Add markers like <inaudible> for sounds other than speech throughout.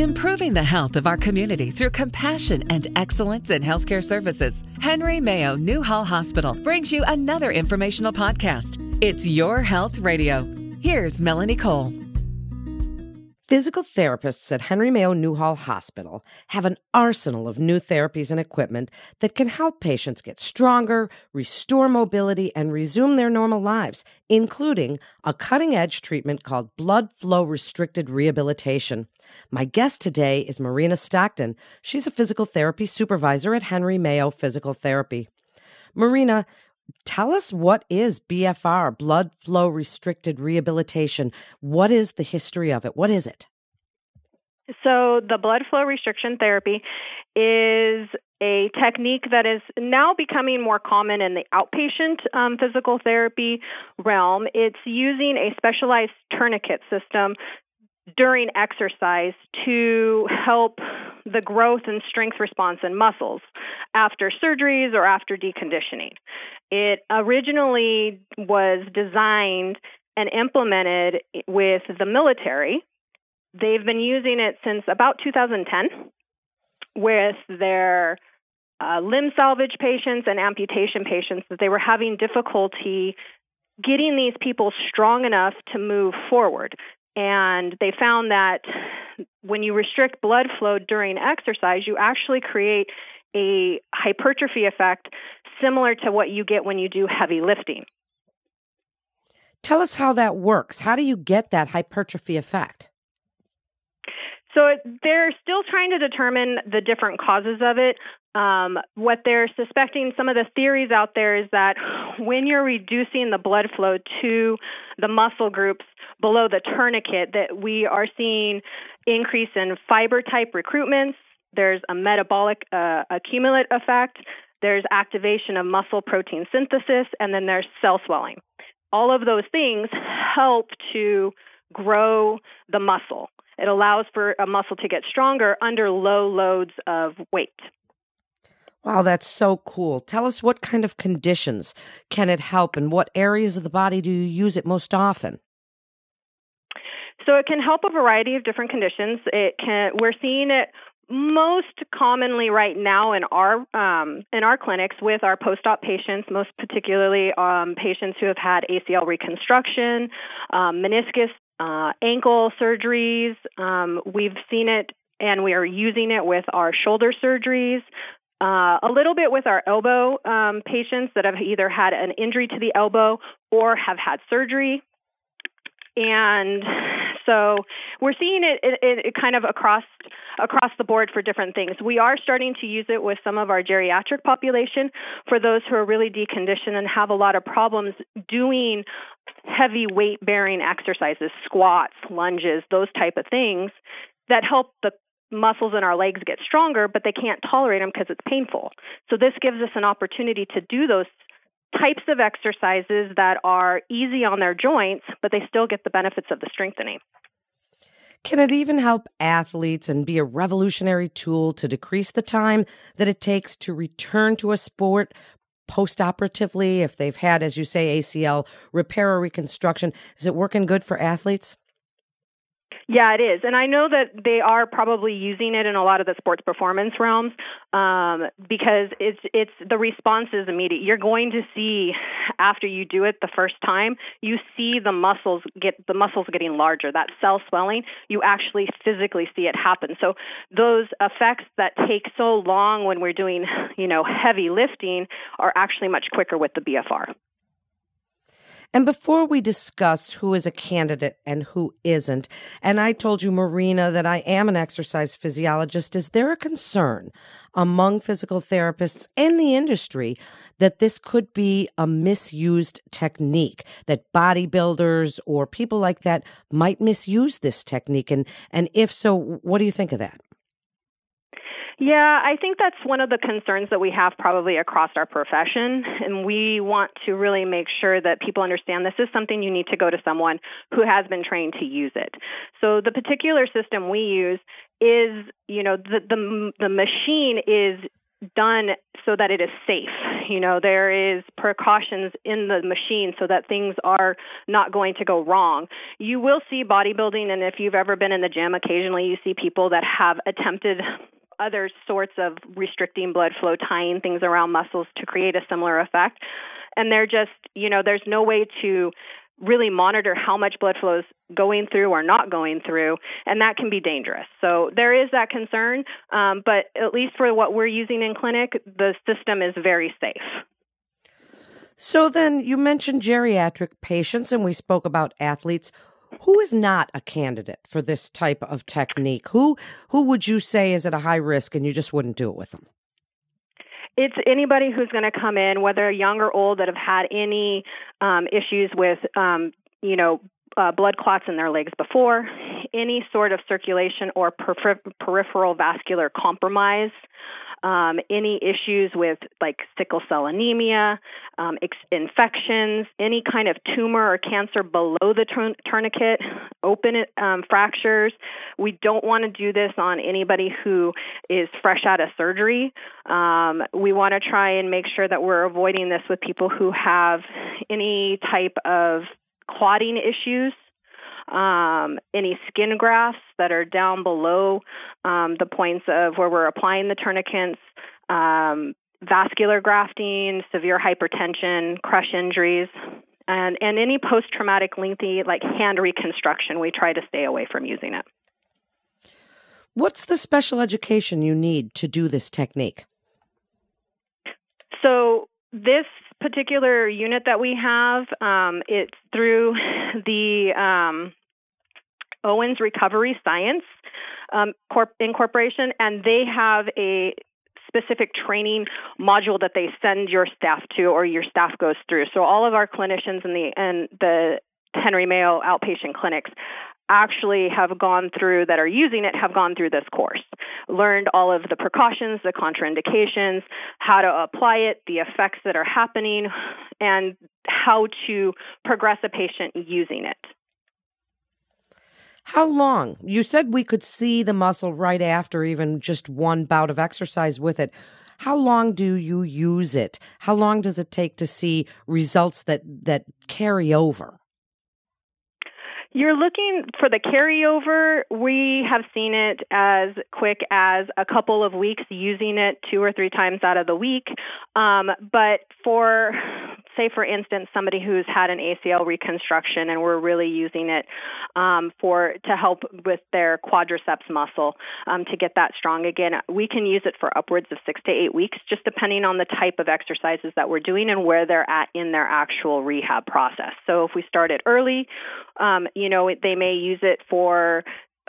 Improving the health of our community through compassion and excellence in healthcare services. Henry Mayo Newhall Hospital brings you another informational podcast. It's Your Health Radio. Here's Melanie Cole. Physical therapists at Henry Mayo Newhall Hospital have an arsenal of new therapies and equipment that can help patients get stronger, restore mobility, and resume their normal lives, including a cutting edge treatment called blood flow restricted rehabilitation. My guest today is Marina Stockton. She's a physical therapy supervisor at Henry Mayo Physical Therapy. Marina, tell us what is BFR, blood flow restricted rehabilitation. What is the history of it? What is it? So, the blood flow restriction therapy is a technique that is now becoming more common in the outpatient um, physical therapy realm. It's using a specialized tourniquet system during exercise to help the growth and strength response in muscles after surgeries or after deconditioning. It originally was designed and implemented with the military. They've been using it since about 2010 with their uh, limb salvage patients and amputation patients that they were having difficulty getting these people strong enough to move forward. And they found that when you restrict blood flow during exercise, you actually create a hypertrophy effect similar to what you get when you do heavy lifting. Tell us how that works. How do you get that hypertrophy effect? So they're still trying to determine the different causes of it. Um, what they're suspecting, some of the theories out there is that when you're reducing the blood flow to the muscle groups below the tourniquet, that we are seeing increase in fiber type recruitments. There's a metabolic uh, accumulate effect. There's activation of muscle protein synthesis, and then there's cell swelling. All of those things help to grow the muscle. It allows for a muscle to get stronger under low loads of weight. Wow, that's so cool. Tell us what kind of conditions can it help and what areas of the body do you use it most often? So it can help a variety of different conditions. It can we're seeing it most commonly right now in our um, in our clinics with our post-op patients, most particularly um, patients who have had ACL reconstruction, um, meniscus uh, ankle surgeries. Um, we've seen it and we are using it with our shoulder surgeries. Uh, a little bit with our elbow um, patients that have either had an injury to the elbow or have had surgery. And so we're seeing it, it, it, kind of across across the board for different things. We are starting to use it with some of our geriatric population for those who are really deconditioned and have a lot of problems doing heavy weight bearing exercises, squats, lunges, those type of things that help the muscles in our legs get stronger, but they can't tolerate them because it's painful. So this gives us an opportunity to do those types of exercises that are easy on their joints, but they still get the benefits of the strengthening. Can it even help athletes and be a revolutionary tool to decrease the time that it takes to return to a sport post-operatively if they've had as you say ACL repair or reconstruction? Is it working good for athletes? Yeah, it is, and I know that they are probably using it in a lot of the sports performance realms um, because it's it's the response is immediate. You're going to see after you do it the first time, you see the muscles get the muscles getting larger. That cell swelling, you actually physically see it happen. So those effects that take so long when we're doing you know heavy lifting are actually much quicker with the BFR. And before we discuss who is a candidate and who isn't, and I told you, Marina, that I am an exercise physiologist, is there a concern among physical therapists in the industry that this could be a misused technique, that bodybuilders or people like that might misuse this technique? And, and if so, what do you think of that? Yeah, I think that's one of the concerns that we have probably across our profession. And we want to really make sure that people understand this is something you need to go to someone who has been trained to use it. So the particular system we use is, you know, the the, the machine is done so that it is safe. You know, there is precautions in the machine so that things are not going to go wrong. You will see bodybuilding, and if you've ever been in the gym, occasionally you see people that have attempted other sorts of restricting blood flow, tying things around muscles to create a similar effect. And they're just, you know, there's no way to really monitor how much blood flow is going through or not going through, and that can be dangerous. So there is that concern, um, but at least for what we're using in clinic, the system is very safe. So then you mentioned geriatric patients, and we spoke about athletes. Who is not a candidate for this type of technique? Who who would you say is at a high risk, and you just wouldn't do it with them? it's anybody who's going to come in, whether young or old, that have had any um, issues with, um, you know, uh, blood clots in their legs before, any sort of circulation or per- peripheral vascular compromise, um, any issues with like sickle cell anemia, um, ex- infections, any kind of tumor or cancer below the tourniquet, open um, fractures. We don't want to do this on anybody who is fresh out of surgery. Um, we want to try and make sure that we're avoiding this with people who have any type of clotting issues um, any skin grafts that are down below um, the points of where we're applying the tourniquets, um, vascular grafting, severe hypertension, crush injuries, and, and any post traumatic lengthy, like hand reconstruction, we try to stay away from using it. What's the special education you need to do this technique? So, this particular unit that we have, um, it's through <laughs> the um, Owens Recovery Science um, Corp- Incorporation, and they have a specific training module that they send your staff to or your staff goes through. So all of our clinicians in the and the Henry Mayo outpatient clinics actually have gone through that are using it have gone through this course learned all of the precautions the contraindications how to apply it the effects that are happening and how to progress a patient using it how long? You said we could see the muscle right after even just one bout of exercise with it. How long do you use it? How long does it take to see results that that carry over? You're looking for the carryover. We have seen it as quick as a couple of weeks using it two or three times out of the week. Um, but for, say, for instance, somebody who's had an ACL reconstruction and we're really using it um, for to help with their quadriceps muscle um, to get that strong again, we can use it for upwards of six to eight weeks, just depending on the type of exercises that we're doing and where they're at in their actual rehab process. So if we start it early, um, you know, they may use it for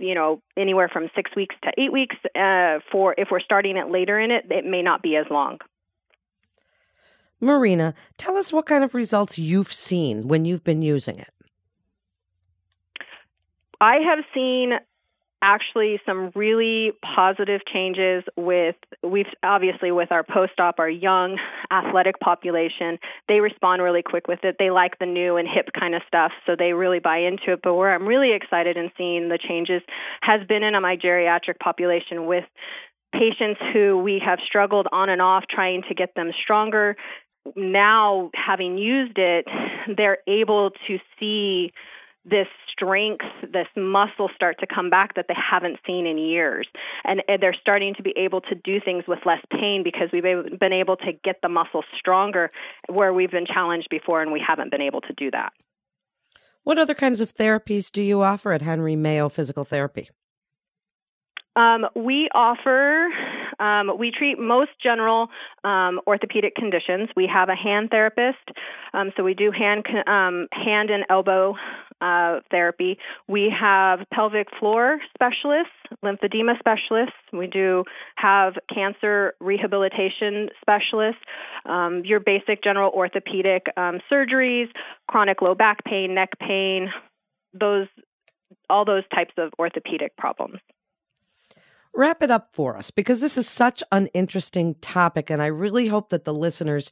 you know anywhere from six weeks to eight weeks. Uh, for if we're starting it later in it, it may not be as long. Marina, tell us what kind of results you've seen when you've been using it. I have seen actually some really positive changes with we've obviously with our post-op our young athletic population they respond really quick with it. They like the new and hip kind of stuff so they really buy into it. But where i'm really excited in seeing the changes has been in my geriatric population with patients who we have struggled on and off trying to get them stronger. Now having used it they're able to see this strength, this muscle start to come back that they haven't seen in years. And, they're starting to be able to do things with less pain because we've been able to get the muscle stronger where we've been challenged before and we haven't been able to do that. What other kinds of therapies do you offer at Henry Mayo Physical Therapy? Um, we offer, um, we treat most general um, orthopedic conditions. We have a hand therapist, um, so we do hand um, hand and elbow uh, therapy. We have pelvic floor specialists, lymphedema specialists. We do have cancer rehabilitation specialists. Um, your basic general orthopedic surgeries, chronic low back pain, neck pain, those all those types of orthopedic problems wrap it up for us because this is such an interesting topic. And I really hope that the listeners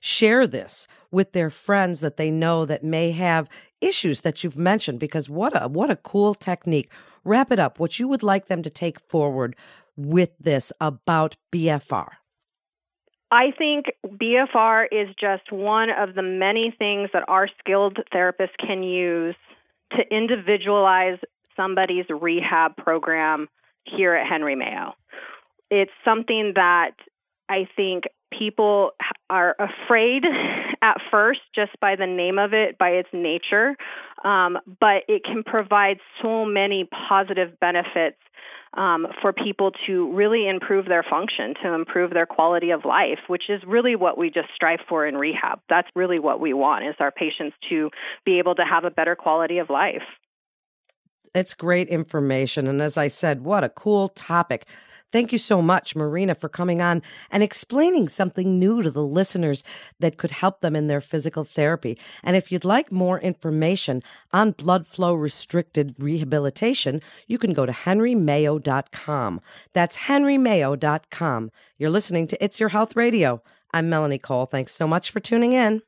share this with their friends that they know that may have issues that you've mentioned because what a what a cool technique wrap it up what you would like them to take forward with this about bfr I think BFR is just one of the many things that our skilled therapists can use to individualize somebody's rehab program here at Henry Mayo. It's something that I think people are afraid <laughs> at first just by the name of it, by its nature, um, but it can provide so many positive benefits um, for people to really improve their function, to improve their quality of life, which is really what we just strive for in rehab. That's really what we want is our patients to be able to have a better quality of life. It's great information. And as I said, what a cool topic. Thank you so much, Marina, for coming on and explaining something new to the listeners that could help them in their physical therapy. And if you'd like more information on blood flow restricted rehabilitation, you can go to henrymayo.com. That's henrymayo.com. You're listening to It's Your Health Radio. I'm Melanie Cole. Thanks so much for tuning in.